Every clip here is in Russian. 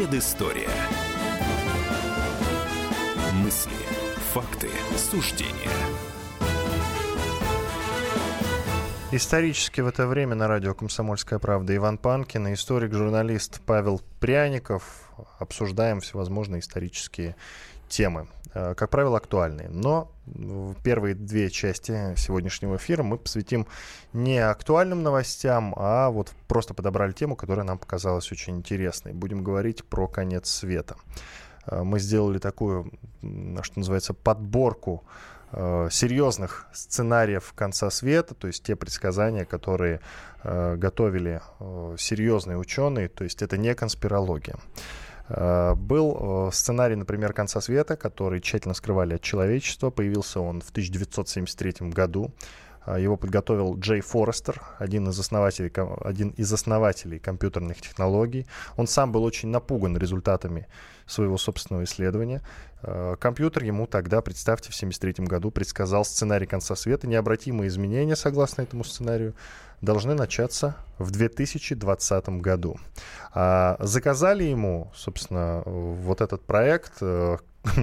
Предыстория. Мысли, факты, суждения. Исторически в это время на радио «Комсомольская правда» Иван Панкин историк-журналист Павел Пряников. Обсуждаем всевозможные исторические темы, как правило, актуальные. Но первые две части сегодняшнего эфира мы посвятим не актуальным новостям, а вот просто подобрали тему, которая нам показалась очень интересной. Будем говорить про конец света. Э, мы сделали такую, что называется, подборку э, серьезных сценариев конца света, то есть те предсказания, которые готовили серьезные ученые, то есть это не конспирология. Э, был э, сценарий, например, «Конца света», который тщательно скрывали от человечества. Появился он в 1973 году. Э, его подготовил Джей Форестер, один из, основателей, один из основателей компьютерных технологий. Он сам был очень напуган результатами своего собственного исследования. Компьютер ему тогда, представьте, в 1973 году предсказал сценарий конца света. Необратимые изменения, согласно этому сценарию, должны начаться в 2020 году. А заказали ему, собственно, вот этот проект. Э,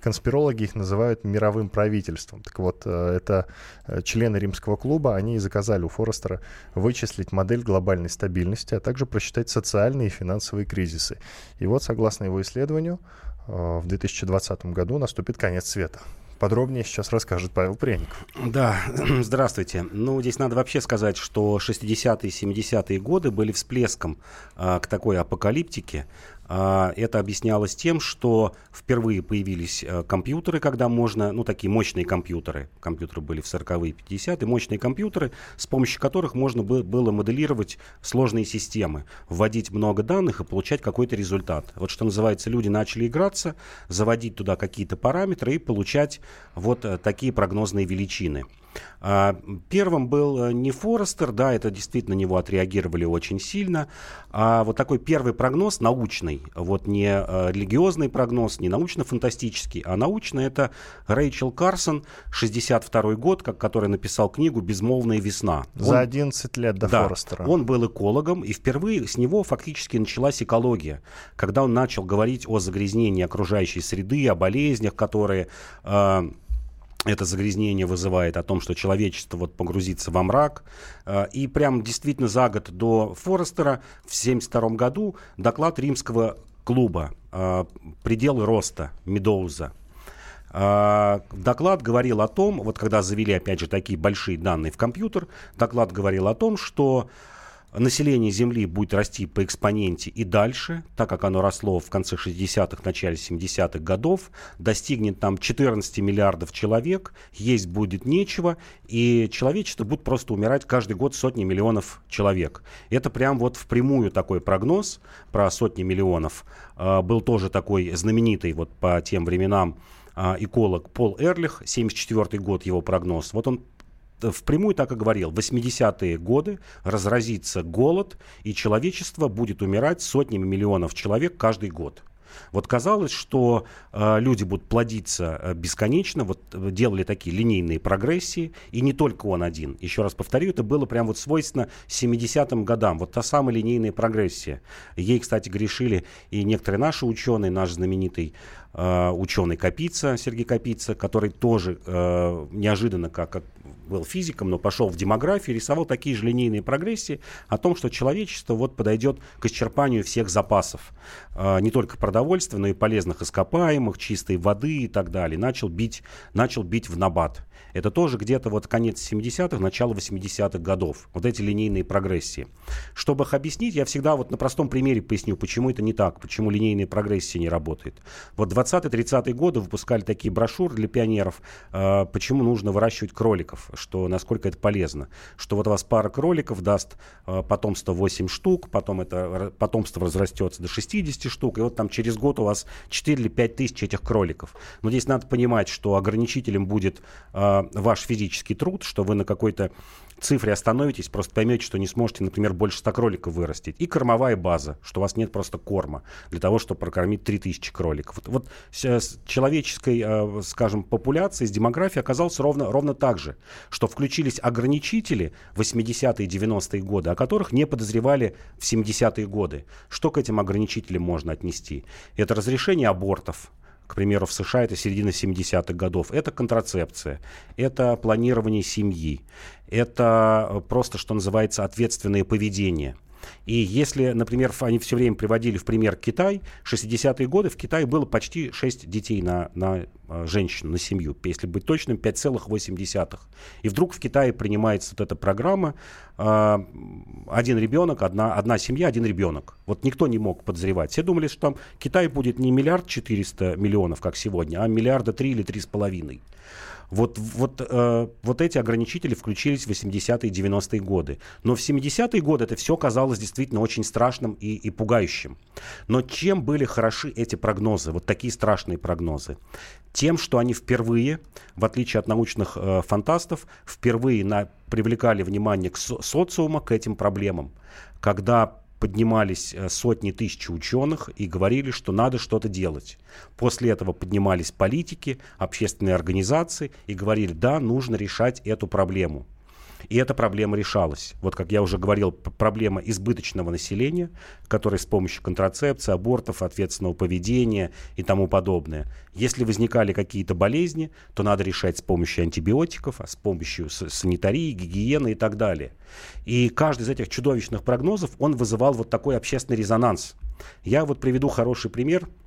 конспирологи их называют мировым правительством. Так вот, э, это э, члены римского клуба, они заказали у Форестера вычислить модель глобальной стабильности, а также просчитать социальные и финансовые кризисы. И вот, согласно его исследованию, в 2020 году наступит конец света. Подробнее сейчас расскажет Павел Пряников. Да, здравствуйте. Ну, здесь надо вообще сказать, что 60-е, 70-е годы были всплеском а, к такой апокалиптике. А, это объяснялось тем, что впервые появились э, компьютеры, когда можно, ну, такие мощные компьютеры, компьютеры были в 40-е и 50-е, мощные компьютеры, с помощью которых можно было моделировать сложные системы, вводить много данных и получать какой-то результат. Вот что называется, люди начали играться, заводить туда какие-то параметры и получать вот э, такие прогнозные величины. А, первым был э, не Форестер, да, это действительно на него отреагировали очень сильно. А вот такой первый прогноз научный, вот не э, религиозный прогноз, не научно-фантастический, а научный, это Рэйчел Карсон, 62 год, как, который написал книгу «Безмолвная весна». Он, За 11 лет до да, Форестера. Он был экологом, и впервые с него фактически началась экология, когда он начал говорить о загрязнении окружающей среды, о болезнях, которые... Э, это загрязнение вызывает о том, что человечество вот погрузится во мрак. Э, и прям действительно за год до Форестера в 1972 году доклад римского клуба э, «Пределы роста» Медоуза. Э, доклад говорил о том, вот когда завели опять же такие большие данные в компьютер, доклад говорил о том, что население Земли будет расти по экспоненте и дальше, так как оно росло в конце 60-х, начале 70-х годов, достигнет там 14 миллиардов человек, есть будет нечего, и человечество будет просто умирать каждый год сотни миллионов человек. Это прям вот впрямую такой прогноз про сотни миллионов. А, был тоже такой знаменитый вот по тем временам а, эколог Пол Эрлих, 74 год его прогноз. Вот он впрямую так и говорил. В 80-е годы разразится голод, и человечество будет умирать сотнями миллионов человек каждый год. Вот казалось, что э, люди будут плодиться э, бесконечно, вот э, делали такие линейные прогрессии, и не только он один. Еще раз повторю, это было прям вот свойственно 70-м годам, вот та самая линейная прогрессия. Ей, кстати, грешили и некоторые наши ученые, наш знаменитый э, ученый Капица, Сергей Капица, который тоже э, неожиданно, как, как был физиком, но пошел в демографию, рисовал такие же линейные прогрессии о том, что человечество вот подойдет к исчерпанию всех запасов, э, не только продовольствия, но и полезных ископаемых, чистой воды и так далее. Начал бить, начал бить в набат. Это тоже где-то вот конец 70-х, начало 80-х годов. Вот эти линейные прогрессии. Чтобы их объяснить, я всегда вот на простом примере поясню, почему это не так, почему линейная прогрессия не работает. Вот 20-30-е годы выпускали такие брошюры для пионеров, э, почему нужно выращивать кроликов, что насколько это полезно. Что вот у вас пара кроликов даст э, потомство 8 штук, потом это потомство разрастется до 60 штук, и вот там через год у вас 4 или 5 тысяч этих кроликов. Но здесь надо понимать, что ограничителем будет э, ваш физический труд, что вы на какой-то цифре остановитесь, просто поймете, что не сможете, например, больше 100 кроликов вырастить. И кормовая база, что у вас нет просто корма для того, чтобы прокормить 3000 кроликов. Вот, вот с человеческой, э, скажем, популяцией, с демографией оказалось ровно, ровно так же, что включились ограничители 80-е и 90-е годы, о которых не подозревали в 70-е годы. Что к этим ограничителям можно отнести? Это разрешение абортов, к примеру, в США это середина 70-х годов, это контрацепция, это планирование семьи, это э, просто, что называется, ответственное поведение – и если, например, они все время приводили в пример Китай, 60-е годы в Китае было почти 6 детей на, на э, женщину, на семью. Если быть точным, 5,8. И вдруг в Китае принимается вот эта программа э, один ребенок, одна, одна семья, один ребенок. Вот никто не мог подозревать. Все думали, что там Китай будет не миллиард 400 миллионов, как сегодня, а миллиарда три или три с половиной. Вот, вот, э, вот эти ограничители включились в 80-е и 90-е годы. Но в 70-е годы это все казалось действительно очень страшным и, и пугающим. Но чем были хороши эти прогнозы, вот такие страшные прогнозы? Тем, что они впервые, в отличие от научных э, фантастов, впервые на, привлекали внимание к со- социума к этим проблемам. Когда поднимались э, сотни тысяч ученых и говорили, что надо что-то делать. После этого поднимались политики, общественные организации и говорили, да, нужно решать эту проблему. И эта проблема решалась. Вот как я уже говорил, проблема избыточного населения, которое с помощью контрацепции, абортов, ответственного поведения и тому подобное. Если возникали какие-то болезни, то надо решать с помощью антибиотиков, а с помощью санитарии, гигиены и так далее. И каждый из этих чудовищных прогнозов, он вызывал вот такой общественный резонанс. Я вот приведу хороший пример –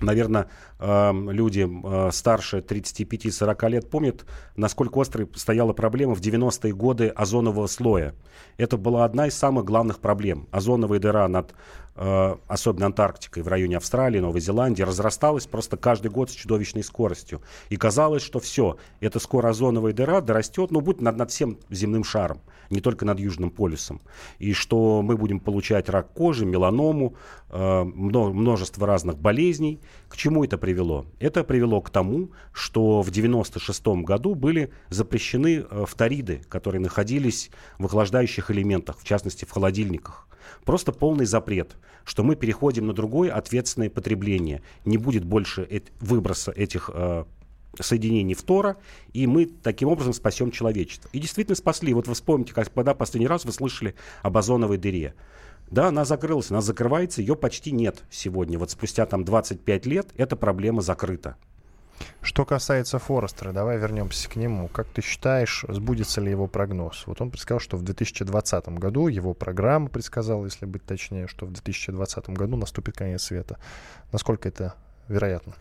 Наверное, эм, люди э, старше 35-40 лет помнят, насколько острой стояла проблема в 90-е годы озонового слоя. Это была одна из самых главных проблем. Озоновая дыра над, особенно Антарктикой, в районе Австралии, Новой Зеландии, разрасталась просто каждый год с чудовищной скоростью. И казалось, что все, эта скоро озоновая дыра дорастет, ну, будет над, над всем земным шаром, не только над Южным полюсом. И что мы будем получать рак кожи, меланому, э, множество разных болезней. К чему это привело? Это привело к тому, что в 96 году были запрещены э, фториды, которые находились в охлаждающих элементах, в частности в холодильниках. Просто полный запрет, что мы переходим на другое ответственное потребление. Не будет больше э- выброса этих э, соединений фтора, и мы таким образом спасем человечество. И действительно спасли. Вот вы вспомните, когда последний раз вы слышали об озоновой дыре. Да, она закрылась, она закрывается, ее почти нет сегодня. Вот спустя там 25 лет эта проблема закрыта. Что касается Форестера, давай вернемся к нему. Как ты считаешь, сбудется ли его прогноз? Вот он предсказал, что в 2020 году, его программа предсказала, если быть точнее, что в 2020 году наступит конец света. Насколько это вероятно?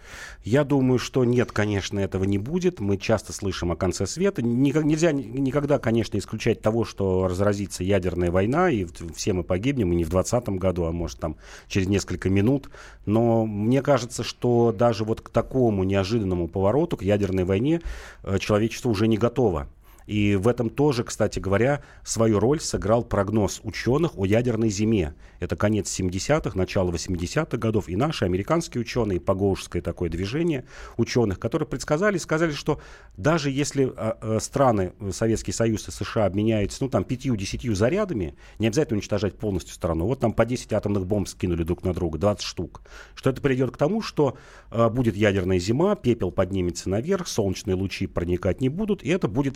Я думаю, что нет, конечно, этого не будет. Мы часто слышим о конце света. Никак, нельзя никогда, конечно, исключать того, что разразится ядерная война, и все мы погибнем, и не в 2020 году, а может там через несколько минут. Но мне кажется, что даже вот к такому неожиданному повороту, к ядерной войне, э, человечество уже не готово. И в этом тоже, кстати говоря, свою роль сыграл прогноз ученых о ядерной зиме. Это конец 70-х, начало 80-х годов. И наши американские ученые, погоушское такое движение ученых, которые предсказали, сказали, что даже если э, э, страны, Советский Союз и США обменяются, ну, там, пятью-десятью зарядами, не обязательно уничтожать полностью страну. Вот там по 10 атомных бомб скинули друг на друга, 20 штук. Что это приведет к тому, что э, будет ядерная зима, пепел поднимется наверх, солнечные лучи проникать не будут, и это будет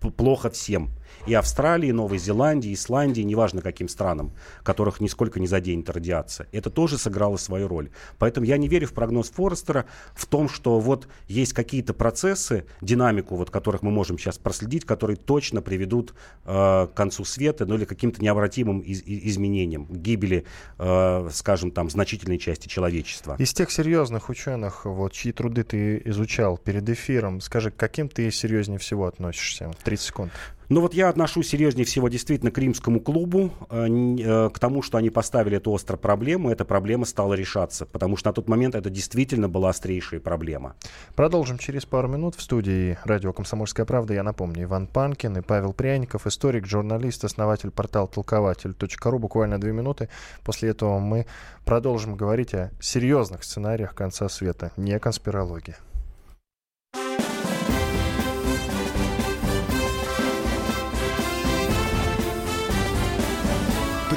плохо всем. И Австралии, и Новой Зеландии, Исландии, неважно каким странам, которых нисколько не заденет радиация. Это тоже сыграло свою роль. Поэтому я не верю в прогноз Форестера в том, что вот есть какие-то процессы, динамику, вот, которых мы можем сейчас проследить, которые точно приведут э, к концу света, ну или каким-то необратимым из- изменениям, гибели, э, скажем, там, значительной части человечества. Из тех серьезных ученых, вот, чьи труды ты изучал перед эфиром, скажи, к каким ты серьезнее всего относишься? 30 секунд. Ну вот я отношусь серьезнее всего действительно к римскому клубу, э, э, к тому, что они поставили эту острую проблему, эта проблема стала решаться, потому что на тот момент это действительно была острейшая проблема. Продолжим через пару минут в студии радио «Комсомольская правда». Я напомню, Иван Панкин и Павел Пряников, историк, журналист, основатель портала толкователь.ру. Буквально две минуты. После этого мы продолжим говорить о серьезных сценариях конца света, не конспирологии.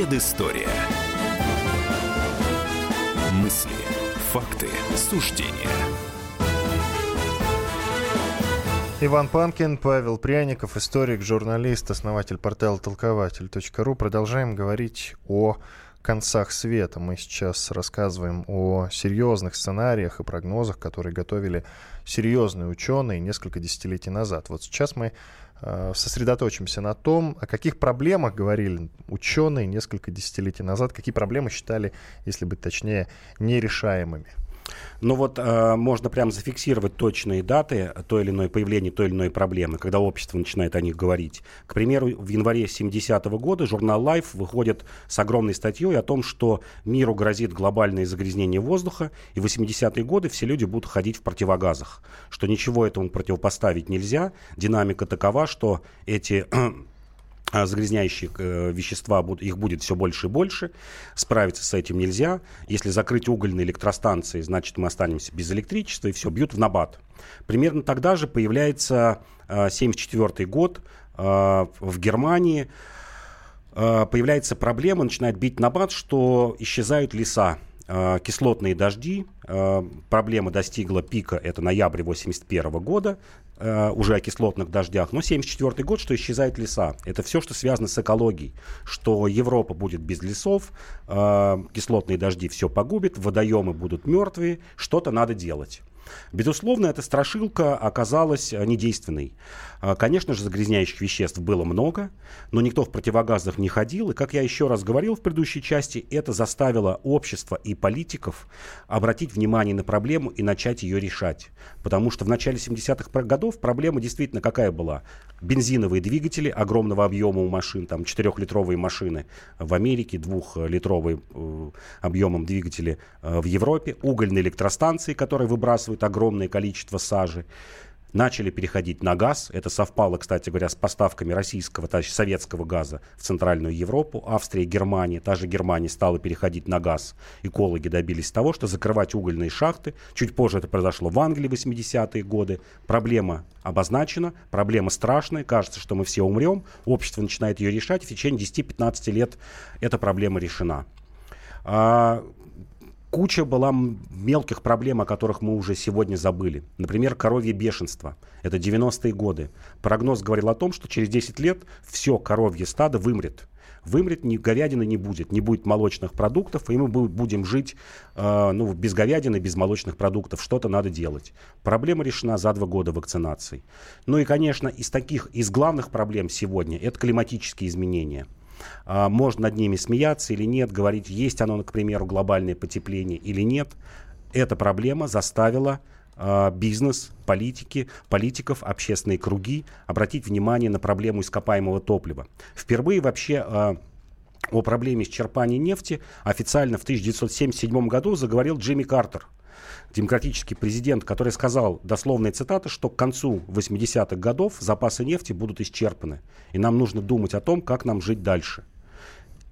Предыстория. Мысли, факты, суждения. Иван Панкин, Павел Пряников, историк, журналист, основатель портала толкователь.ру. Продолжаем говорить о концах света. Мы сейчас рассказываем о серьезных сценариях и прогнозах, которые готовили серьезные ученые несколько десятилетий назад. Вот сейчас мы сосредоточимся на том, о каких проблемах говорили ученые несколько десятилетий назад, какие проблемы считали, если быть точнее, нерешаемыми. Но вот э, можно прямо зафиксировать точные даты той или иной появления той или иной проблемы, когда общество начинает о них говорить. К примеру, в январе 70-го года журнал Life выходит с огромной статьей о том, что миру грозит глобальное загрязнение воздуха, и в 80-е годы все люди будут ходить в противогазах, что ничего этому противопоставить нельзя. Динамика такова, что эти загрязняющие э, вещества, их будет все больше и больше. Справиться с этим нельзя. Если закрыть угольные электростанции, значит, мы останемся без электричества, и все, бьют в набат. Примерно тогда же появляется 1974 а, год а, в Германии. Появляется проблема, начинает бить набат, что исчезают леса кислотные дожди. Проблема достигла пика, это ноябрь 1981 года. Э, уже о кислотных дождях. Но 74 год, что исчезают леса. Это все, что связано с экологией. Что Европа будет без лесов, кислотные дожди все погубит, водоемы будут мертвые, что-то надо делать. Безусловно, эта страшилка оказалась э, недейственной. А, конечно же, загрязняющих веществ было много, но никто в противогазах не ходил. И, как я еще раз говорил в предыдущей части, это заставило общество и политиков обратить внимание на проблему и начать ее решать. Потому что в начале 70-х годов проблема действительно какая была? Бензиновые двигатели огромного объема у машин, там 4-литровые машины в Америке, 2-литровые э, объемом двигатели э, в Европе, угольные электростанции, которые выбрасывают огромное количество сажи начали переходить на газ. Это совпало, кстати говоря, с поставками российского, то есть советского газа в Центральную Европу. Австрия, Германия, та же Германия стала переходить на газ. Экологи добились того, что закрывать угольные шахты. Чуть позже это произошло в Англии в 80-е годы. Проблема обозначена, проблема страшная, кажется, что мы все умрем. Общество начинает ее решать, в течение 10-15 лет эта проблема решена. А, Куча была мелких проблем, о которых мы уже сегодня забыли. Например, коровье бешенство. Это 90-е годы. Прогноз говорил о том, что через 10 лет все коровье стадо вымрет. Вымрет, ни говядины не будет, не будет молочных продуктов, и мы будем жить э, ну, без говядины, без молочных продуктов. Что-то надо делать. Проблема решена за два года вакцинации. Ну и, конечно, из таких, из главных проблем сегодня это климатические изменения – можно над ними смеяться или нет, говорить, есть оно, к примеру, глобальное потепление или нет. Эта проблема заставила а, бизнес, политики, политиков, общественные круги обратить внимание на проблему ископаемого топлива. Впервые вообще а, о проблеме исчерпания нефти официально в 1977 году заговорил Джимми Картер, демократический президент, который сказал, дословная цитата, что к концу 80-х годов запасы нефти будут исчерпаны. И нам нужно думать о том, как нам жить дальше.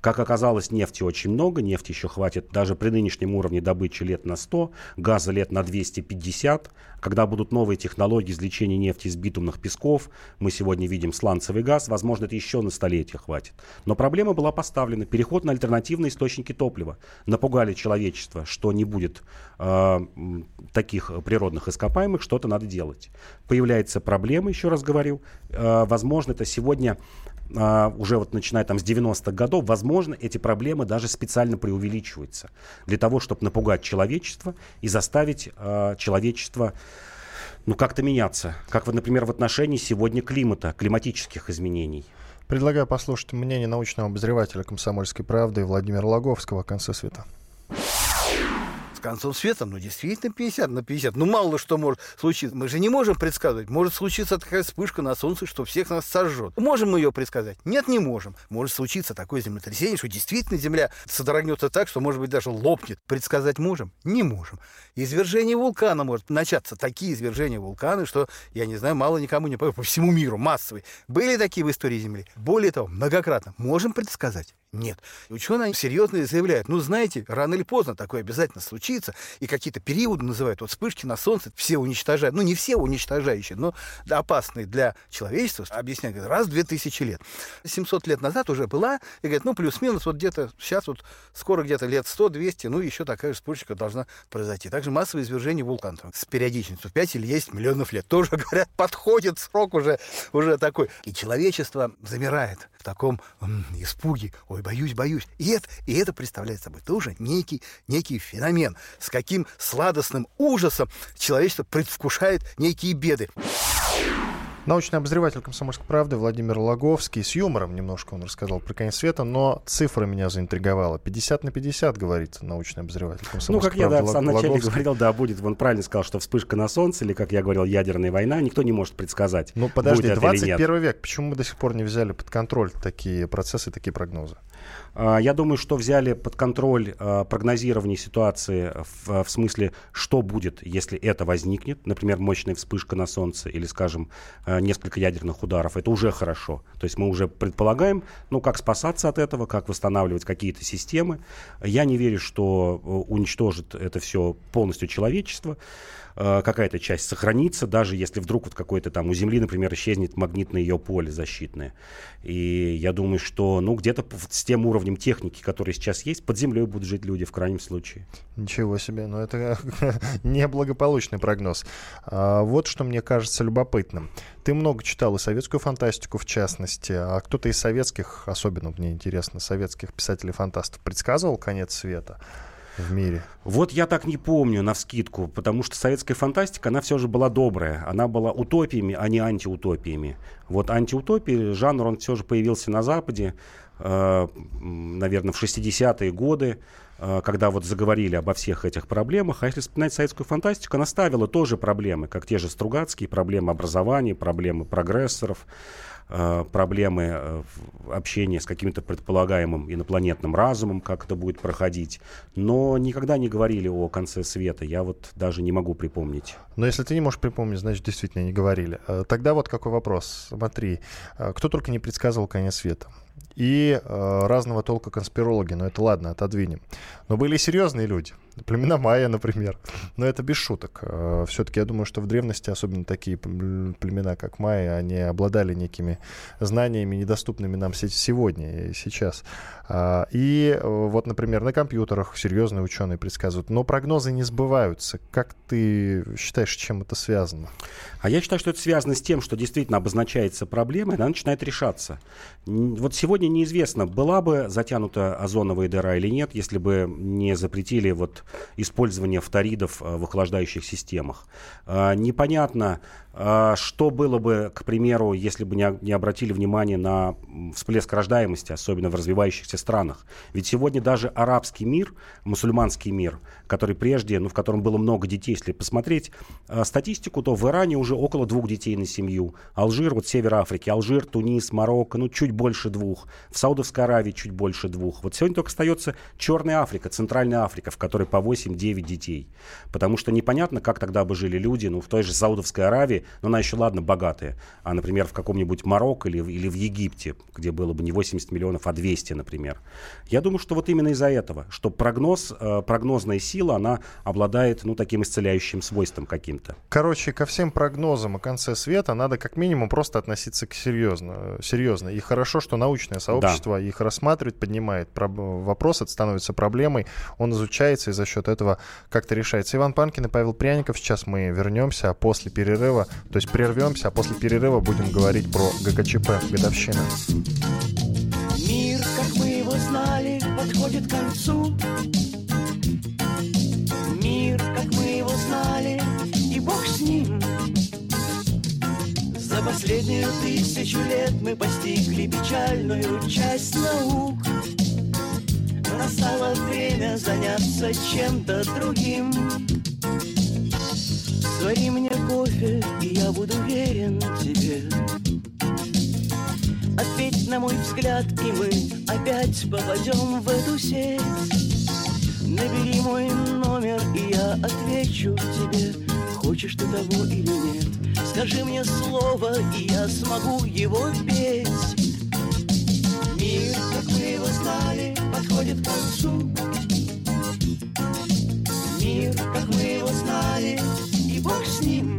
Как оказалось, нефти очень много, нефти еще хватит даже при нынешнем уровне добычи лет на 100, газа лет на 250. Когда будут новые технологии извлечения нефти из битумных песков, мы сегодня видим сланцевый газ, возможно, это еще на столетие хватит. Но проблема была поставлена. Переход на альтернативные источники топлива. Напугали человечество, что не будет э, таких природных ископаемых, что-то надо делать. Появляется проблема, еще раз говорю. Э, возможно, это сегодня а, уже вот начиная там с 90-х годов, возможно, эти проблемы даже специально преувеличиваются для того, чтобы напугать человечество и заставить а, человечество ну, как-то меняться. Как, вот, например, в отношении сегодня климата, климатических изменений. Предлагаю послушать мнение научного обозревателя «Комсомольской правды» Владимира Логовского о конце света. С концом света, ну, действительно 50 на 50. Ну, мало что может случиться. Мы же не можем предсказывать. Может случиться такая вспышка на Солнце, что всех нас сожжет. Можем мы ее предсказать? Нет, не можем. Может случиться такое землетрясение, что действительно Земля содрогнется так, что, может быть, даже лопнет. Предсказать можем? Не можем. Извержение вулкана может начаться. Такие извержения вулкана, что, я не знаю, мало никому не по всему миру, массовые. Были такие в истории Земли? Более того, многократно. Можем предсказать? Нет. Ученые серьезно заявляют, ну, знаете, рано или поздно такое обязательно случится, и какие-то периоды называют, вот вспышки на Солнце все уничтожают, ну, не все уничтожающие, но опасные для человечества, объясняют, раз в 2000 лет. 700 лет назад уже была, и говорят, ну, плюс-минус, вот где-то сейчас вот скоро где-то лет 100-200, ну, еще такая же вспышка должна произойти. Также массовое извержение вулканов с периодичностью 5 или 10 миллионов лет. Тоже, говорят, подходит срок уже, уже такой. И человечество замирает в таком м, испуге. Ой, боюсь, боюсь. И это, и это представляет собой тоже некий, некий феномен, с каким сладостным ужасом человечество предвкушает некие беды. Научный обозреватель «Комсомольской правды» Владимир Логовский. С юмором немножко он рассказал про конец света, но цифра меня заинтриговала. 50 на 50, говорит научный обозреватель Ну, как я да, в самом начале говорил, да, будет, он правильно сказал, что вспышка на Солнце, или, как я говорил, ядерная война, никто не может предсказать. Ну, подожди, 21 век, почему мы до сих пор не взяли под контроль такие процессы, такие прогнозы? А, я думаю, что взяли под контроль а, прогнозирование ситуации в, в смысле, что будет, если это возникнет, например, мощная вспышка на Солнце или, скажем, а, несколько ядерных ударов. Это уже хорошо. То есть мы уже предполагаем, ну, как спасаться от этого, как восстанавливать какие-то системы. Я не верю, что уничтожит это все полностью человечество. Э, какая-то часть сохранится, даже если вдруг вот какой-то там у Земли, например, исчезнет магнитное ее поле защитное. И я думаю, что ну где-то с тем уровнем техники, который сейчас есть, под землей будут жить люди в крайнем случае. Ничего себе, но это неблагополучный прогноз. А, вот что мне кажется любопытным. Ты много читал и советскую фантастику, в частности, а кто-то из советских, особенно мне интересно, советских писателей-фантастов, предсказывал конец света? В мире? Вот я так не помню на вскидку, потому что советская фантастика, она все же была добрая. Она была утопиями, а не антиутопиями. Вот антиутопии, жанр, он все же появился на Западе, э, наверное, в 60-е годы э, когда вот заговорили обо всех этих проблемах. А если вспоминать советскую фантастику, она ставила тоже проблемы, как те же Стругацкие, проблемы образования, проблемы прогрессоров. Э, проблемы э, общения с каким-то предполагаемым инопланетным разумом, как это будет проходить. Но никогда не говорили о конце света. Я вот даже не могу припомнить. Но если ты не можешь припомнить, значит, действительно не говорили. Э, тогда вот какой вопрос. Смотри, кто только не предсказывал конец света и разного толка конспирологи, но это ладно, отодвинем. Но были серьезные люди, племена майя, например. Но это без шуток. Э, все-таки я думаю, что в древности, особенно такие племена, как майя, они обладали некими знаниями, недоступными нам сегодня и сейчас. Э, и э, вот, например, на компьютерах серьезные ученые предсказывают, но прогнозы не сбываются. Как ты считаешь, чем это связано? А я считаю, что это связано с тем, что действительно обозначается проблема, и она начинает решаться. Вот сегодня неизвестно, была бы затянута озоновая дыра или нет, если бы не запретили вот использование фторидов э, в охлаждающих системах. А, непонятно, что было бы, к примеру, если бы не, обратили внимание на всплеск рождаемости, особенно в развивающихся странах? Ведь сегодня даже арабский мир, мусульманский мир, который прежде, ну, в котором было много детей, если посмотреть э, статистику, то в Иране уже около двух детей на семью. Алжир, вот север Африки, Алжир, Тунис, Марокко, ну, чуть больше двух. В Саудовской Аравии чуть больше двух. Вот сегодня только остается Черная Африка, Центральная Африка, в которой по 8-9 детей. Потому что непонятно, как тогда бы жили люди, ну, в той же Саудовской Аравии, но она еще, ладно, богатая. А, например, в каком-нибудь Марокко или, или в Египте, где было бы не 80 миллионов, а 200, например. Я думаю, что вот именно из-за этого, что прогноз, э, прогнозная сила, она обладает, ну, таким исцеляющим свойством каким-то. Короче, ко всем прогнозам о конце света надо как минимум просто относиться к серьезно. серьезно. И хорошо, что научное сообщество да. их рассматривает, поднимает вопрос, это становится проблемой, он изучается и за счет этого как-то решается. Иван Панкин и Павел Пряников. Сейчас мы вернемся, а после перерыва то есть прервемся, а после перерыва будем говорить про ГКЧП годовщина. Мир, как мы его знали, подходит к концу. Мир, как мы его знали, и Бог с ним. За последнюю тысячу лет мы постигли печальную часть наук. Настало время заняться чем-то другим Свари мне кофе, и я буду верен тебе. Ответь на мой взгляд, и мы опять попадем в эту сеть. Набери мой номер, и я отвечу тебе Хочешь ты того или нет. Скажи мне слово, и я смогу его петь. Мир, как мы его знали, подходит к концу. Мир, как мы его знали, и Бог с ним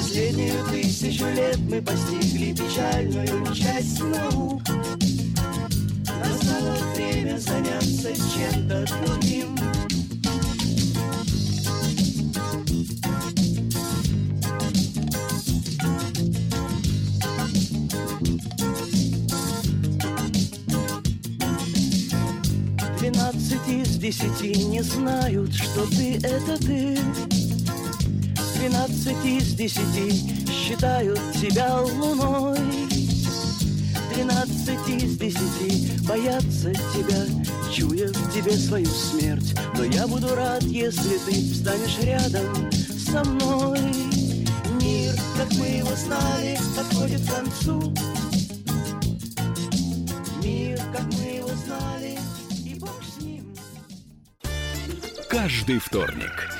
последнюю тысячу лет мы постигли печальную часть наук Настало время заняться чем-то другим Двенадцать из десяти не знают, что ты — это ты. Двенадцать из десяти считают тебя луной. Тринадцать из десяти боятся тебя, чуя в тебе свою смерть. Но я буду рад, если ты встанешь рядом со мной. Мир, как мы его знали, подходит к концу. Мир, как мы его знали, и Бог с ним. Каждый вторник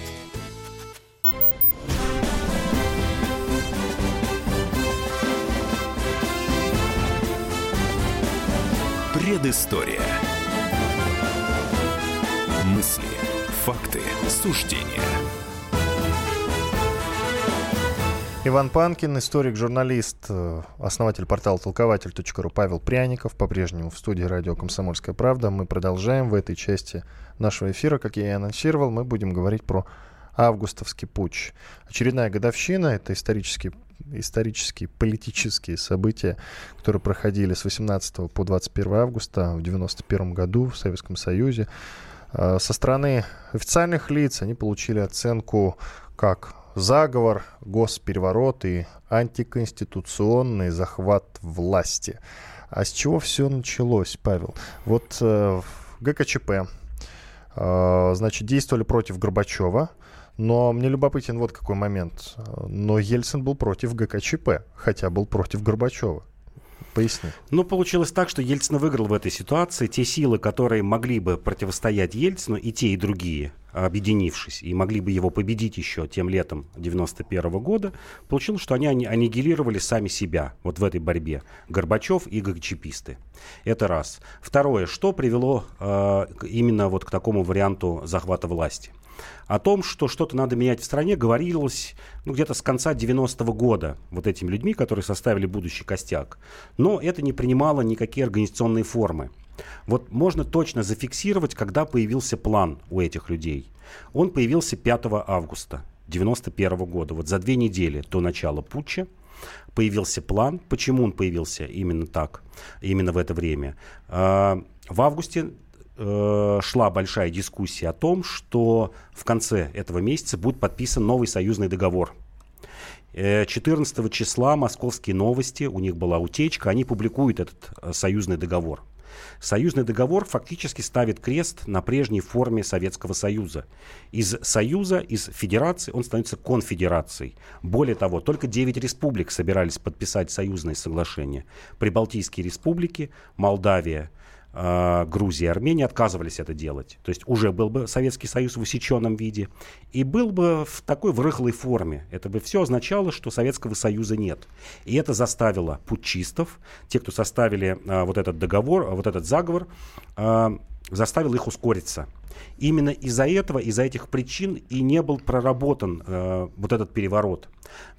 Предыстория. Мысли, факты, суждения. Иван Панкин, историк, журналист, э, основатель портала толкователь.ру Павел Пряников, по-прежнему в студии радио «Комсомольская правда». Мы продолжаем в этой части нашего эфира, как я и анонсировал, мы будем говорить про августовский путч. Очередная годовщина, это исторические, исторические политические события, которые проходили с 18 по 21 августа в 91 году в Советском Союзе. Э, Со стороны официальных лиц они получили оценку как заговор, госпереворот и антиконституционный захват власти. А с чего все началось, Павел? Вот э, ГКЧП, э, значит, действовали против Горбачева, но мне любопытен вот какой момент. Но Ельцин был против ГКЧП, хотя был против Горбачева. Поясни. Ну, получилось так, что Ельцин выиграл в этой ситуации. Те силы, которые могли бы противостоять Ельцину, и те, и другие, объединившись, и могли бы его победить еще тем летом 91 года, получилось, что они аннигилировали сами себя вот в этой борьбе. Горбачев и ГКЧПисты. Это раз. Второе. Что привело э, именно вот к такому варианту захвата власти? О том, что что-то надо менять в стране, говорилось ну, где-то с конца 90-го года вот этими людьми, которые составили будущий костяк. Но это не принимало никакие организационные формы. Вот можно точно зафиксировать, когда появился план у этих людей. Он появился 5 августа 91 года, вот за две недели до начала путча появился план. Почему он появился именно так, именно в это время? А, в августе э, шла большая дискуссия о том, что в конце этого месяца будет подписан новый союзный договор. 14 э, числа московские новости, у них была утечка, они публикуют этот э, союзный договор. Союзный договор фактически ставит крест на прежней форме Советского Союза. Из Союза, из Федерации он становится конфедерацией. Более того, только 9 республик собирались подписать союзные соглашения. Прибалтийские республики, Молдавия, э, Грузия и Армения отказывались это делать. То есть уже был бы Советский Союз в усеченном виде и был бы в такой врыхлой форме. Это бы все означало, что Советского Союза нет. И это заставило путчистов, те, кто составили э, вот этот договор, вот этот заговор, э, заставил их ускориться. Именно из-за этого, из-за этих причин и не был проработан э, вот этот переворот.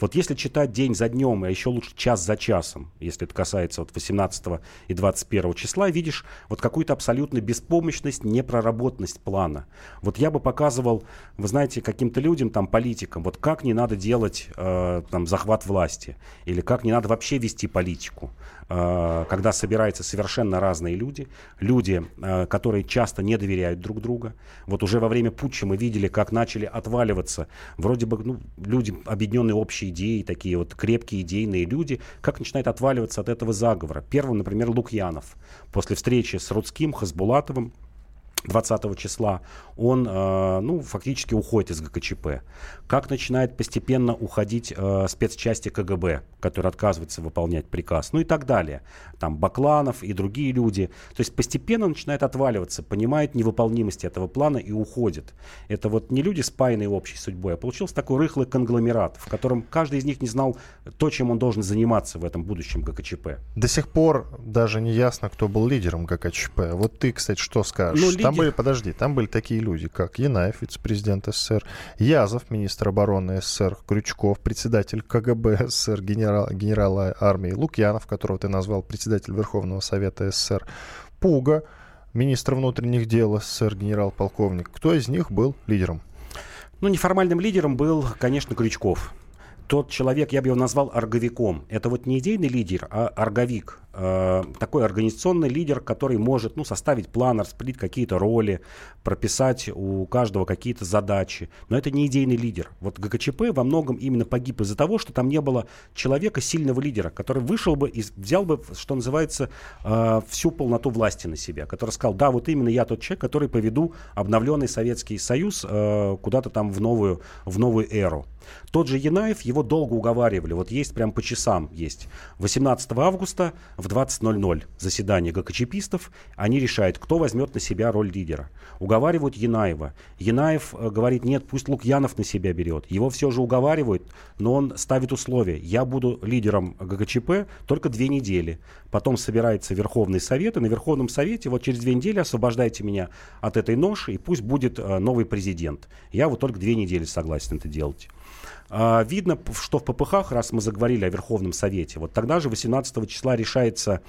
Вот если читать день за днем, а еще лучше час за часом, если это касается вот 18 и 21 числа, видишь вот какую-то абсолютную беспомощность, непроработанность плана. Вот я бы показывал, вы знаете, каким-то людям, там, политикам, вот как не надо делать э, там, захват власти, или как не надо вообще вести политику. Э, когда собираются совершенно разные люди, люди, э, которые часто не доверяют друг другу. Вот уже во время путча мы видели, как начали отваливаться вроде бы ну, люди, объединенные общей идеей, такие вот крепкие идейные люди, как начинают отваливаться от этого заговора. Первым, например, Лукьянов. После встречи с Рудским, Хасбулатовым, 20 числа, он э, ну, фактически уходит из ГКЧП. Как начинает постепенно уходить э, спецчасти КГБ, которые отказываются выполнять приказ, ну и так далее. Там Бакланов и другие люди. То есть постепенно начинает отваливаться, понимает невыполнимость этого плана и уходит. Это вот не люди, спаянные общей судьбой, а получился такой рыхлый конгломерат, в котором каждый из них не знал то, чем он должен заниматься в этом будущем ГКЧП. До сих пор даже не ясно, кто был лидером ГКЧП. Вот ты, кстати, что скажешь? Ну. Там были, подожди, там были такие люди, как Янаев, вице-президент СССР, Язов, министр обороны СССР, Крючков, председатель КГБ СССР, генерал, генерал армии, Лукьянов, которого ты назвал председатель Верховного Совета СССР, Пуга, министр внутренних дел СССР, генерал-полковник. Кто из них был лидером? Ну, неформальным лидером был, конечно, Крючков тот человек, я бы его назвал орговиком. Это вот не идейный лидер, а орговик. Э, такой организационный лидер, который может ну, составить план, распределить какие-то роли, прописать у каждого какие-то задачи. Но это не идейный лидер. Вот ГКЧП во многом именно погиб из-за того, что там не было человека, сильного лидера, который вышел бы и взял бы, что называется, э, всю полноту власти на себя, который сказал, да, вот именно я тот человек, который поведу обновленный Советский Союз э, куда-то там в новую, в новую эру. Тот же Янаев, его долго уговаривали, вот есть прям по часам есть. 18 августа в 20.00 заседание ГКЧПистов, они решают, кто возьмет на себя роль лидера. Уговаривают Янаева. Янаев э, говорит, нет, пусть Лукьянов на себя берет. Его все же уговаривают, но он ставит условия. Я буду лидером ГКЧП только две недели. Потом собирается Верховный Совет, и на Верховном Совете вот через две недели освобождайте меня от этой ноши, и пусть будет э, новый президент. Я вот только две недели согласен это делать. А, видно, что в ППХ, раз мы заговорили о Верховном Совете, вот тогда же 18 числа решается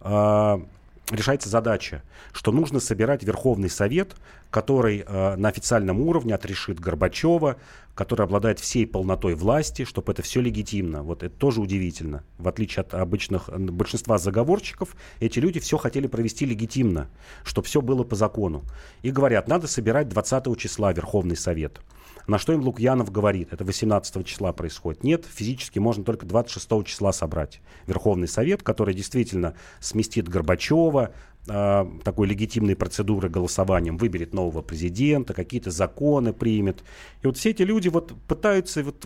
а, решается задача, что нужно собирать Верховный Совет, который э, на официальном уровне отрешит Горбачева, который обладает всей полнотой власти, чтобы это все легитимно. Вот это тоже удивительно. В отличие от обычных большинства заговорщиков, эти люди все хотели провести легитимно, чтобы все было по закону. И говорят, надо собирать 20 числа Верховный Совет. На что им Лукьянов говорит, это 18 числа происходит. Нет, физически можно только 26 числа собрать Верховный Совет, который действительно сместит Горбачева, э, такой легитимной процедуры голосованием, выберет нового президента, какие-то законы примет. И вот все эти люди вот пытаются, вот,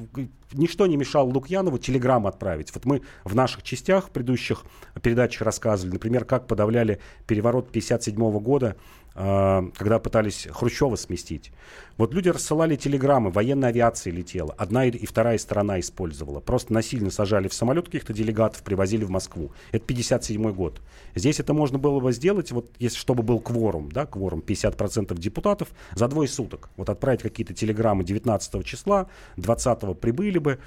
ничто не мешало Лукьянову телеграмму отправить. Вот мы в наших частях, в предыдущих передачах рассказывали, например, как подавляли переворот 1957 года когда пытались Хрущева сместить. Вот люди рассылали телеграммы, военная авиация летела, одна и вторая сторона использовала. Просто насильно сажали в самолет каких-то делегатов, привозили в Москву. Это 57 год. Здесь это можно было бы сделать, вот если чтобы был кворум, да, кворум 50% депутатов за двое суток. Вот отправить какие-то телеграммы 19 числа, 20 прибыли бы.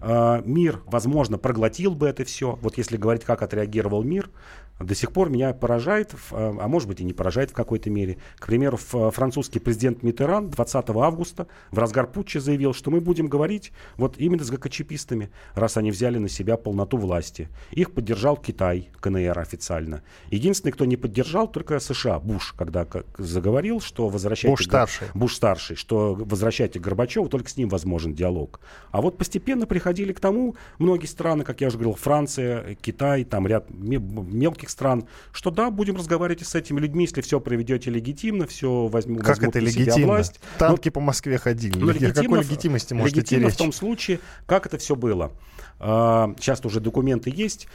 Э, мир, возможно, проглотил бы это все. Вот если говорить, как отреагировал мир, до сих пор меня поражает, э, а может быть и не поражает в какой-то мере. К примеру, французский президент Митеран 20 августа в разгар путча заявил, что мы будем говорить вот именно с ГКЧПистами, раз они взяли на себя полноту власти. Их поддержал Китай, КНР официально. Единственный, кто не поддержал, только США, Буш, когда заговорил, что возвращайте... Буш старший. Буш старший, что возвращайте Горбачева, только с ним возможен диалог. А вот постепенно приходили к тому, многие страны, как я уже говорил, Франция, Китай, там ряд мелких арабских стран, что да, будем разговаривать с этими людьми, если все проведете легитимно, все возьму, как это легитимно? власть. Танки но, по Москве ходили. Но легитимно, какой легитимности может легитимно идти речь? в том случае, как это все было. А, сейчас уже документы есть.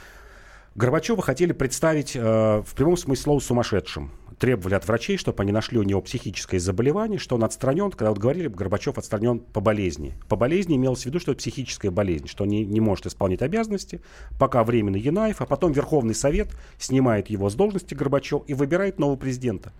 Горбачева хотели представить э, в прямом смысле слова сумасшедшим требовали от врачей, чтобы они нашли у него психическое заболевание, что он отстранен, когда вот говорили, Горбачев отстранен по болезни. По болезни имелось в виду, что это психическая болезнь, что он не, не может исполнять обязанности, пока временно Янаев, а потом Верховный Совет снимает его с должности Горбачев и выбирает нового президента.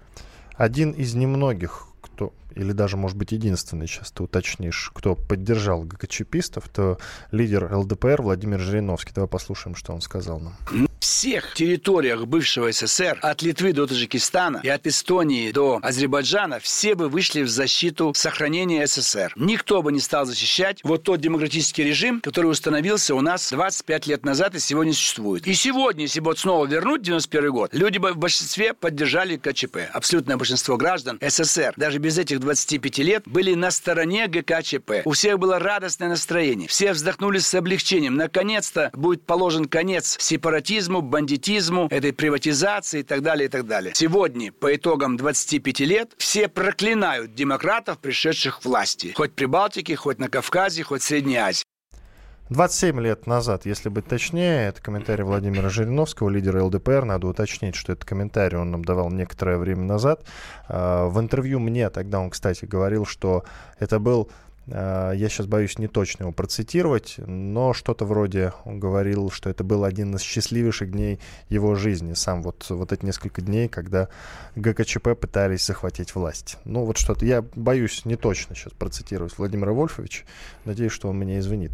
Один из немногих, кто, или даже, может быть, единственный, сейчас ты уточнишь, кто поддержал ГКЧПистов, то лидер ЛДПР Владимир Жириновский. Давай послушаем, что он сказал нам. всех территориях бывшего СССР, от Литвы до Таджикистана и от Эстонии до Азербайджана, все бы вышли в защиту сохранения СССР. Никто бы не стал защищать вот тот демократический режим, который установился у нас 25 лет назад и сегодня существует. И сегодня, если бы вот снова вернуть 91 год, люди бы в большинстве поддержали КЧП. Абсолютное большинство граждан СССР, даже без этих 25 лет, были на стороне ГКЧП. У всех было радостное настроение. Все вздохнули с облегчением. Наконец-то будет положен конец сепаратизму, бандитизму, этой приватизации и так далее, и так далее. Сегодня, по итогам 25 лет, все проклинают демократов, пришедших к власти. Хоть при Балтике, хоть на Кавказе, хоть в Средней Азии. 27 лет назад, если быть точнее, это комментарий Владимира Жириновского, лидера ЛДПР. Надо уточнить, что это комментарий он нам давал некоторое время назад. А, в интервью мне тогда он, кстати, говорил, что это был я сейчас боюсь не точно его процитировать, но что-то вроде он говорил, что это был один из счастливейших дней его жизни. Сам вот, вот эти несколько дней, когда ГКЧП пытались захватить власть. Ну вот что-то, я боюсь не точно сейчас процитировать Владимира Вольфовича. Надеюсь, что он меня извинит.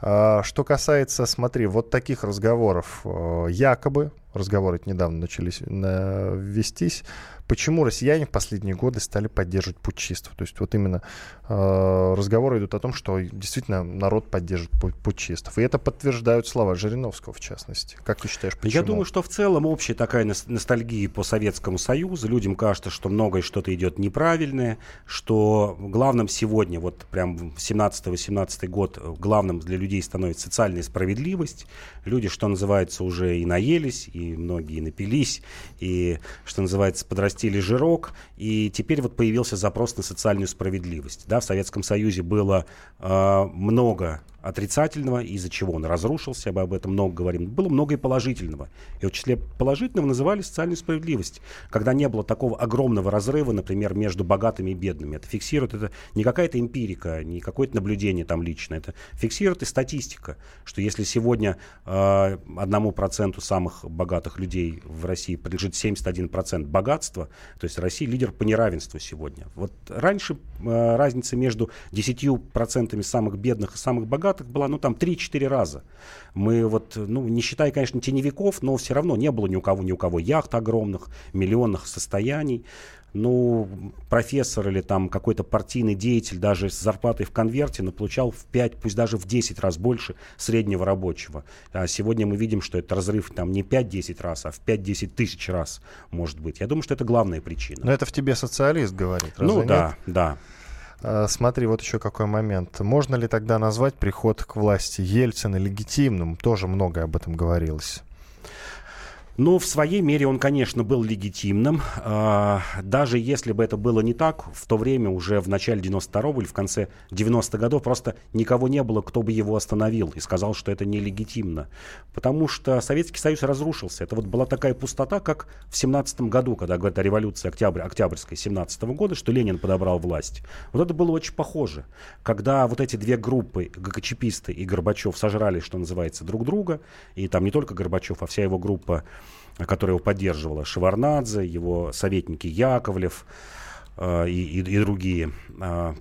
А, что касается, смотри, вот таких разговоров, э, якобы, разговоры недавно начались вестись, почему россияне в последние годы стали поддерживать путчистов. То есть вот именно э, разговоры идут о том, что действительно народ поддерживает путчистов. И это подтверждают слова Жириновского, в частности. Как ты считаешь, почему? Я думаю, что в целом общая такая ностальгия по Советскому Союзу. Людям кажется, что многое что-то идет неправильное, что главным сегодня, вот прям 17-18 год, главным для людей становится социальная справедливость. Люди, что называется, уже и наелись, и многие напились, и, что называется, подрастили стиле жирок, и теперь вот появился запрос на социальную справедливость. Да, в Советском Союзе было э, много отрицательного, из-за чего он разрушился, об этом много говорим. Было много и положительного. И в числе положительного называли социальную справедливость. Когда не было такого огромного разрыва, например, между богатыми и бедными. Это фиксирует, это не какая-то эмпирика, не какое-то наблюдение там личное. Это фиксирует и статистика, что если сегодня э, одному проценту самых богатых людей в России принадлежит 71% богатства, то есть Россия лидер по неравенству сегодня. Вот раньше э, разница между 10% самых бедных и самых богатых Штатах была, ну, там, 3-4 раза. Мы вот, ну, не считая, конечно, теневиков, но все равно не было ни у кого, ни у кого яхт огромных, миллионных состояний. Ну, профессор или там какой-то партийный деятель даже с зарплатой в конверте, но получал в 5, пусть даже в 10 раз больше среднего рабочего. А сегодня мы видим, что это разрыв там не 5-10 раз, а в 5-10 тысяч раз может быть. Я думаю, что это главная причина. Но это в тебе социалист говорит, разве Ну нет? да, да. Смотри, вот еще какой момент. Можно ли тогда назвать приход к власти Ельцина легитимным? Тоже многое об этом говорилось. Ну, в своей мере он, конечно, был легитимным. А, даже если бы это было не так, в то время, уже в начале 92-го или в конце 90-х годов, просто никого не было, кто бы его остановил и сказал, что это нелегитимно. Потому что Советский Союз разрушился. Это вот была такая пустота, как в 17 году, когда говорят о революции октябрь, Октябрьской 17 -го года, что Ленин подобрал власть. Вот это было очень похоже. Когда вот эти две группы, ГКЧПисты и Горбачев, сожрали, что называется, друг друга, и там не только Горбачев, а вся его группа которая его поддерживала, Шеварнадзе, его советники Яковлев э, и, и, и другие, э,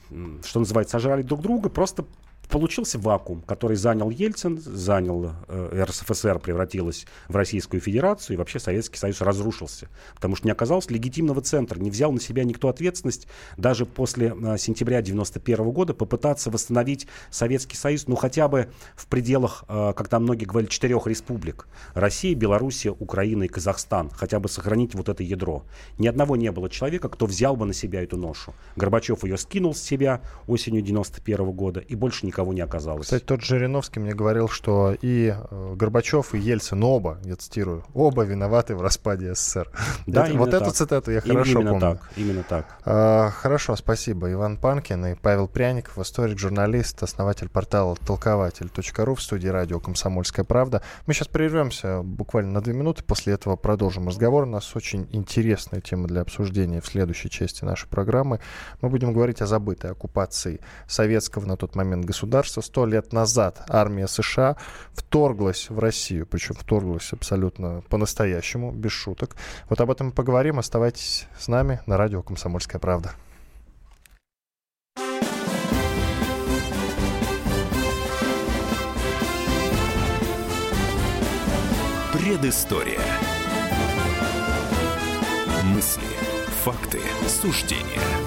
что называется, сожрали друг друга, просто получился вакуум, который занял Ельцин, занял э, РСФСР, превратилась в Российскую Федерацию, и вообще Советский Союз разрушился. Потому что не оказалось легитимного центра, не взял на себя никто ответственность даже после э, сентября 91 года попытаться восстановить Советский Союз, ну хотя бы в пределах, э, как там многие говорили, четырех республик. Россия, Белоруссия, Украина и Казахстан. Хотя бы сохранить вот это ядро. Ни одного не было человека, кто взял бы на себя эту ношу. Горбачев ее скинул с себя осенью 91 года, и больше никого никого не оказалось. Кстати, тот Жириновский мне говорил, что и э, Горбачев, и Ельцин оба, я цитирую, оба виноваты в распаде СССР. Да, это, вот так. эту цитату я хорошо именно помню. Так, именно так. А, хорошо, спасибо. Иван Панкин и Павел Пряников, историк, журналист, основатель портала толкователь.ру в студии радио «Комсомольская правда». Мы сейчас прервемся буквально на две минуты, после этого продолжим разговор. У нас очень интересная тема для обсуждения в следующей части нашей программы. Мы будем говорить о забытой оккупации советского на тот момент государства государства сто лет назад армия США вторглась в Россию, причем вторглась абсолютно по-настоящему, без шуток. Вот об этом мы поговорим. Оставайтесь с нами на радио «Комсомольская правда». Предыстория. Мысли, факты, суждения –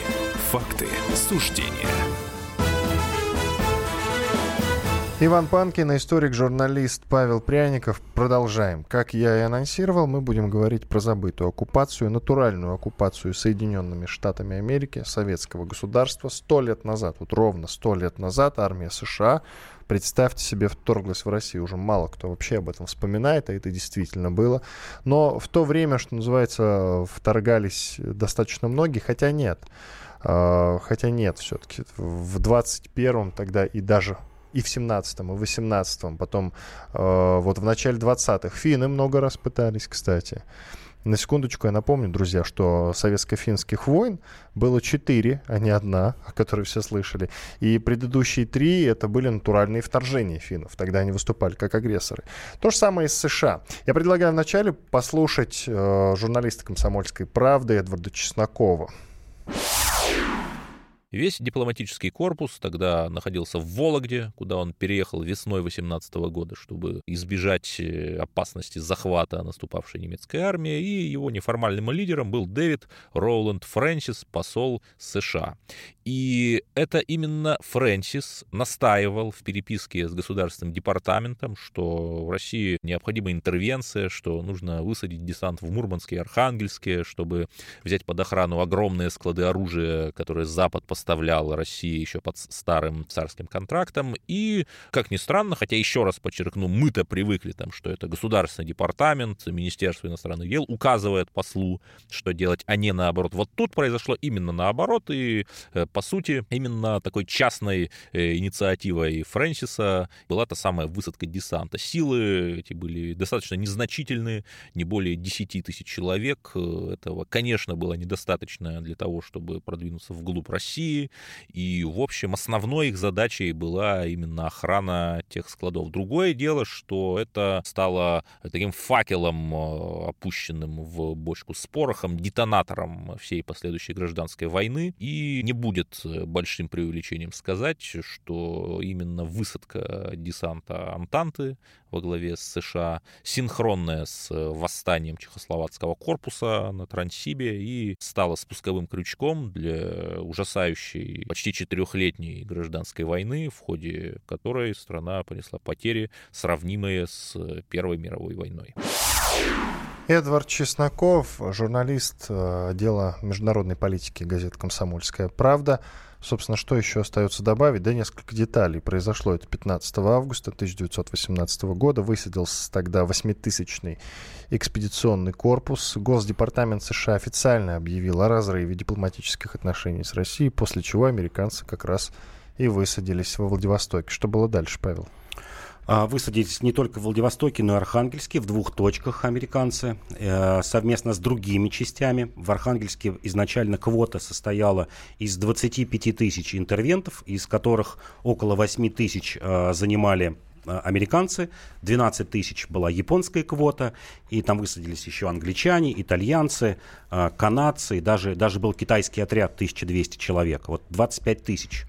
факты, суждения. Иван Панкин, историк-журналист Павел Пряников. Продолжаем. Как я и анонсировал, мы будем говорить про забытую оккупацию, натуральную оккупацию Соединенными Штатами Америки, советского государства. Сто лет назад, вот ровно сто лет назад армия США, представьте себе, вторглась в Россию. Уже мало кто вообще об этом вспоминает, а это действительно было. Но в то время, что называется, вторгались достаточно многие, хотя нет. А, хотя нет все-таки. В 21-м тогда и даже и в 17-м, и в 18-м, потом э, вот в начале 20-х. Финны много раз пытались, кстати. На секундочку я напомню, друзья, что советско-финских войн было четыре, а не одна, о которой все слышали. И предыдущие три это были натуральные вторжения финнов. Тогда они выступали как агрессоры. То же самое и с США. Я предлагаю вначале послушать э, журналиста «Комсомольской правды» Эдварда Чеснокова. Весь дипломатический корпус тогда находился в Вологде, куда он переехал весной 18 года, чтобы избежать э, опасности захвата наступавшей немецкой армии. И его неформальным лидером был Дэвид Роуланд Фрэнсис, посол США. И это именно Фрэнсис настаивал в переписке с государственным департаментом, что в России необходима интервенция, что нужно высадить десант в Мурманске и Архангельске, чтобы взять под охрану огромные склады оружия, которые Запад поставлял России еще под старым царским контрактом. И, как ни странно, хотя еще раз подчеркну, мы-то привыкли, там, что это государственный департамент, Министерство иностранных дел указывает послу, что делать, а не наоборот. Вот тут произошло именно наоборот, и э, по сути, именно такой частной э, инициативой Фрэнсиса была та самая высадка десанта. Силы эти были достаточно незначительные, не более 10 тысяч человек. Этого, конечно, было недостаточно для того, чтобы продвинуться вглубь России. И, в общем, основной их задачей была именно охрана тех складов. Другое дело, что это стало таким факелом, э, опущенным в бочку с порохом, детонатором всей последующей гражданской войны. И не будет будет э, большим преувеличением сказать, что именно высадка десанта Антанты во главе с США, синхронная с э, восстанием Чехословацкого корпуса на Транссибе и стала спусковым крючком для ужасающей почти четырехлетней гражданской войны, в ходе которой страна понесла потери, сравнимые с Первой мировой войной. Эдвард Чесноков, журналист э, отдела международной политики газеты «Комсомольская правда». Собственно, что еще остается добавить? Да несколько деталей. Произошло это 15 августа 1918 года. Высадился тогда восьмитысячный экспедиционный корпус. Госдепартамент США официально объявил о разрыве дипломатических отношений с Россией, после чего американцы как раз и высадились во Владивостоке. Что было дальше, Павел? А, высадились не только в Владивостоке, но и Архангельске, в двух точках американцы, э, совместно с другими частями. В Архангельске изначально квота состояла из 25 тысяч интервентов, из которых около 8 тысяч э, занимали э, американцы, 12 тысяч была японская квота, и там высадились еще англичане, итальянцы, канадцы, и даже, даже был китайский отряд 1200 человек, вот 25 тысяч.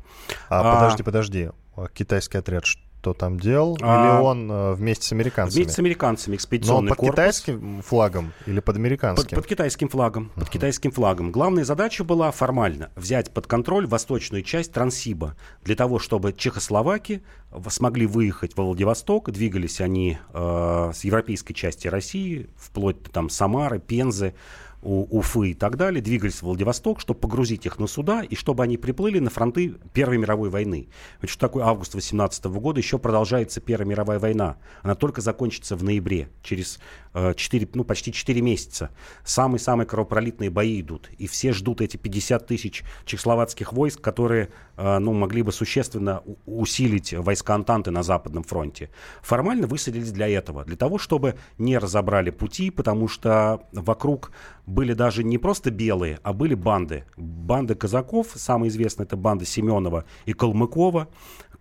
А, а подожди, подожди, китайский отряд кто там делал? А... Или он э, вместе с американцами? Вместе с американцами экспедиционный Но под корпус. китайским флагом или под американским? Под, под китайским флагом. Uh-huh. Под китайским флагом. Главная задача была формально взять под контроль восточную часть Транссиба для того, чтобы чехословаки смогли выехать во Владивосток. Двигались они э, с европейской части России, вплоть до там Самары, Пензы у Уфы и так далее, двигались в Владивосток, чтобы погрузить их на суда и чтобы они приплыли на фронты Первой мировой войны. Ведь что такое август 18 года? Еще продолжается Первая мировая война. Она только закончится в ноябре, через 4, ну, почти 4 месяца. Самые-самые кровопролитные бои идут. И все ждут эти 50 тысяч чехословацких войск, которые ну, могли бы существенно усилить войска Антанты на Западном фронте. Формально высадились для этого. Для того, чтобы не разобрали пути, потому что вокруг были даже не просто белые, а были банды. Банды казаков, самая известная это банда Семенова и Калмыкова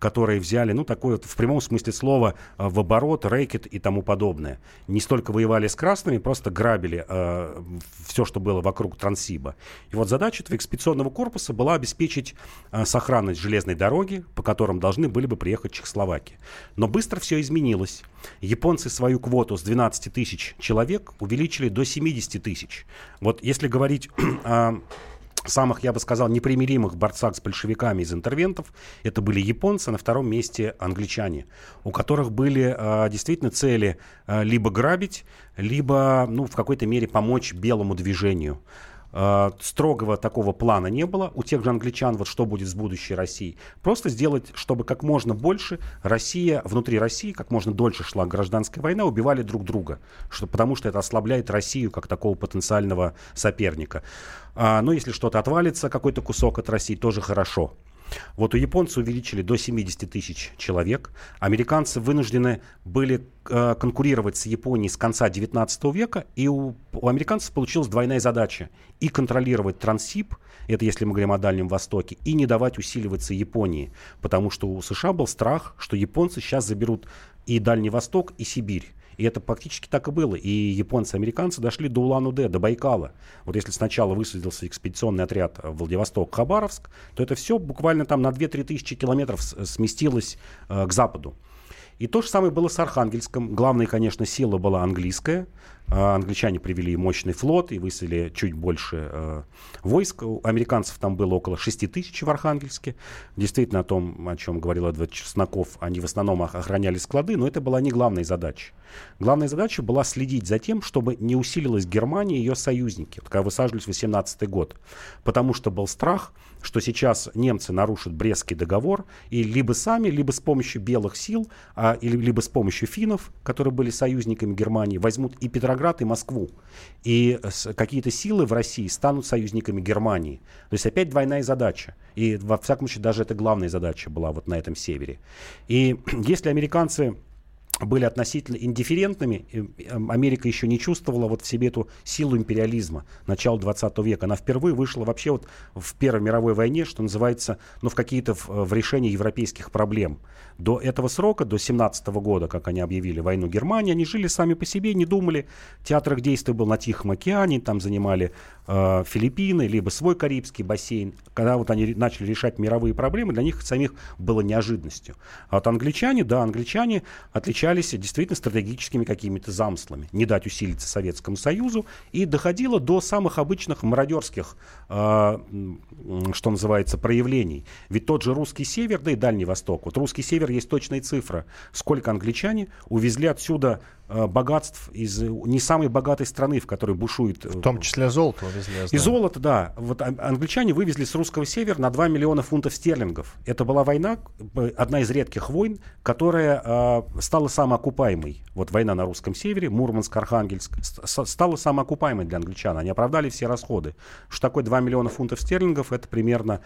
которые взяли, ну, такой вот в прямом смысле слова, э, в оборот, рэкет и тому подобное. Не столько воевали с красными, просто грабили э, все, что было вокруг Транссиба. И вот задача этого экспедиционного корпуса была обеспечить э, сохранность железной дороги, по которым должны были бы приехать Чехословакии. Но быстро все изменилось. Японцы свою квоту с 12 тысяч человек увеличили до 70 тысяч. Вот если говорить о самых, я бы сказал, непримиримых борцах с большевиками из интервентов это были японцы, на втором месте англичане, у которых были э, действительно цели э, либо грабить, либо ну, в какой-то мере помочь белому движению. Э, строгого такого плана не было у тех же англичан, вот что будет с будущей Россией. Просто сделать, чтобы как можно больше Россия, внутри России, как можно дольше шла гражданская война, убивали друг друга, что, потому что это ослабляет Россию как такого потенциального соперника. А, но если что-то отвалится, какой-то кусок от России, тоже хорошо. Вот у японцев увеличили до 70 тысяч человек. Американцы вынуждены были э, конкурировать с Японией с конца 19 века, и у, у американцев получилась двойная задача. И контролировать Транссиб, это если мы говорим о Дальнем Востоке, и не давать усиливаться Японии. Потому что у США был страх, что японцы сейчас заберут и Дальний Восток, и Сибирь. И это практически так и было. И японцы американцы дошли до Улан-Удэ, до Байкала. Вот если сначала высадился экспедиционный отряд в Владивосток-Хабаровск, то это все буквально там на 2-3 тысячи километров сместилось э, к западу. И то же самое было с Архангельском. Главная, конечно, сила была английская. А, англичане привели мощный флот и высадили чуть больше э, войск. У американцев там было около 6 тысяч в Архангельске. Действительно, о том, о чем говорил Эдвард Чесноков, они в основном охраняли склады, но это была не главная задача. Главная задача была следить за тем, чтобы не усилилась Германия и ее союзники, когда высаживались в 18 год. Потому что был страх, что сейчас немцы нарушат Брестский договор и либо сами, либо с помощью белых сил, а, или, либо с помощью финнов, которые были союзниками Германии, возьмут и Петроград, и Москву. И какие-то силы в России станут союзниками Германии. То есть опять двойная задача. И во всяком случае даже это главная задача была вот на этом севере. И если американцы были относительно индифферентными. Америка еще не чувствовала вот в себе эту силу империализма начала 20 века. Она впервые вышла вообще вот в Первой мировой войне, что называется, ну, в какие-то в, в решении европейских проблем. До этого срока, до 17 года, как они объявили войну Германии, они жили сами по себе, не думали. Театр их действий был на Тихом океане, там занимали э, Филиппины, либо свой Карибский бассейн. Когда вот они начали решать мировые проблемы, для них самих было неожиданностью. А вот англичане, да, англичане отличались действительно стратегическими какими-то замыслами. Не дать усилиться Советскому Союзу. И доходило до самых обычных мародерских, э, что называется, проявлений. Ведь тот же русский север, да и Дальний Восток. Вот русский север есть точная цифра. Сколько англичане увезли отсюда богатств из не самой богатой страны, в которой бушует... В том числе золото вывезли, И золото, да. Вот англичане вывезли с русского севера на 2 миллиона фунтов стерлингов. Это была война, одна из редких войн, которая э, стала самоокупаемой. Вот война на русском севере, Мурманск, Архангельск, стала самоокупаемой для англичан. Они оправдали все расходы. Что такое 2 миллиона фунтов стерлингов? Это примерно,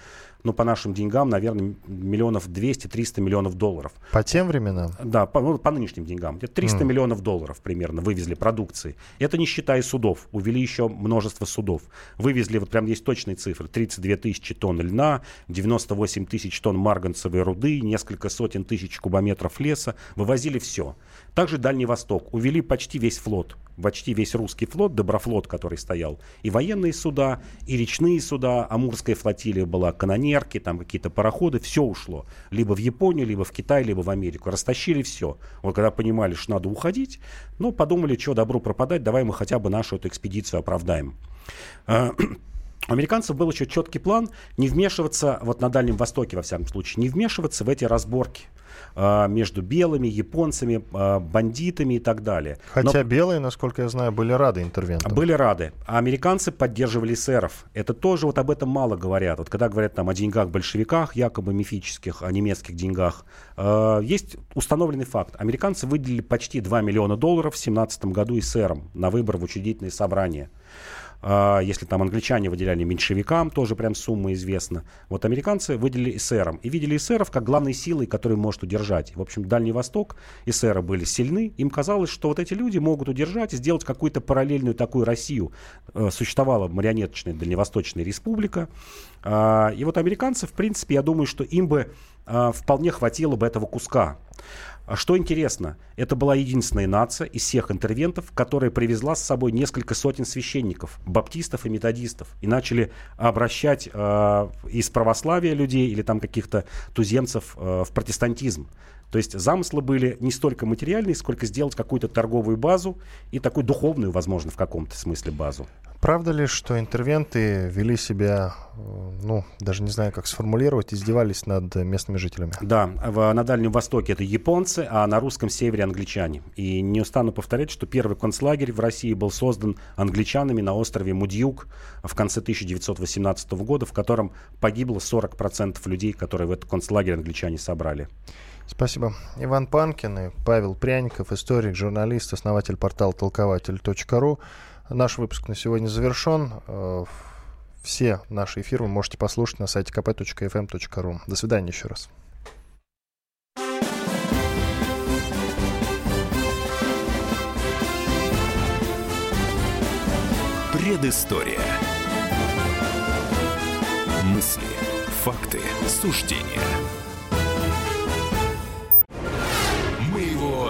ну, по нашим деньгам, наверное, миллионов 200-300 миллионов долларов. По тем временам? Да, по, ну, по нынешним деньгам. Это 300 mm. миллионов долларов примерно вывезли продукции. Это не считая судов. Увели еще множество судов. Вывезли, вот прям есть точные цифры, 32 тысячи тонн льна, 98 тысяч тонн марганцевой руды, несколько сотен тысяч кубометров леса. Вывозили все. Также Дальний Восток. Увели почти весь флот почти весь русский флот, Доброфлот, который стоял, и военные суда, и речные суда, Амурская флотилия была, канонерки, там какие-то пароходы, все ушло. Либо в Японию, либо в Китай, либо в Америку. Растащили все. Вот когда понимали, что надо уходить, ну, подумали, что добру пропадать, давай мы хотя бы нашу эту экспедицию оправдаем. У американцев был еще четкий план не вмешиваться, вот на Дальнем Востоке, во всяком случае, не вмешиваться в эти разборки э, между белыми, японцами, э, бандитами и так далее. Хотя Но... белые, насколько я знаю, были рады интервентам. Были рады. А американцы поддерживали эсеров. Это тоже вот об этом мало говорят. Вот когда говорят там о деньгах-большевиках, якобы мифических, о немецких деньгах, э, есть установленный факт. Американцы выделили почти 2 миллиона долларов в 2017 году эсерам на выбор в учредительные собрания. А, если там англичане выделяли меньшевикам, тоже прям сумма известна. Вот американцы выделили эсерам. И видели эсеров как главной силой, которую может удержать. В общем, Дальний Восток, эсеры были сильны. Им казалось, что вот эти люди могут удержать и сделать какую-то параллельную такую Россию. Э, существовала марионеточная Дальневосточная республика. А, и вот американцы, в принципе, я думаю, что им бы а, вполне хватило бы этого куска. А что интересно, это была единственная нация из всех интервентов, которая привезла с собой несколько сотен священников, баптистов и методистов, и начали обращать э, из православия людей или там каких-то туземцев э, в протестантизм. То есть замыслы были не столько материальные, сколько сделать какую-то торговую базу и такую духовную, возможно, в каком-то смысле базу. Правда ли, что интервенты вели себя, э, ну, даже не знаю, как сформулировать, издевались над местными жителями? Да, в, на Дальнем Востоке это японцы, а на русском севере англичане. И не устану повторять, что первый концлагерь в России был создан англичанами на острове Мудьюк в конце 1918 года, в котором погибло 40% людей, которые в этот концлагерь англичане собрали. Спасибо. Иван Панкин и Павел Пряников, историк, журналист, основатель портала толкователь.ру. Наш выпуск на сегодня завершен. Э, все наши эфиры вы можете послушать на сайте kp.fm.ru. До свидания еще раз. Предыстория. Мысли, факты, суждения.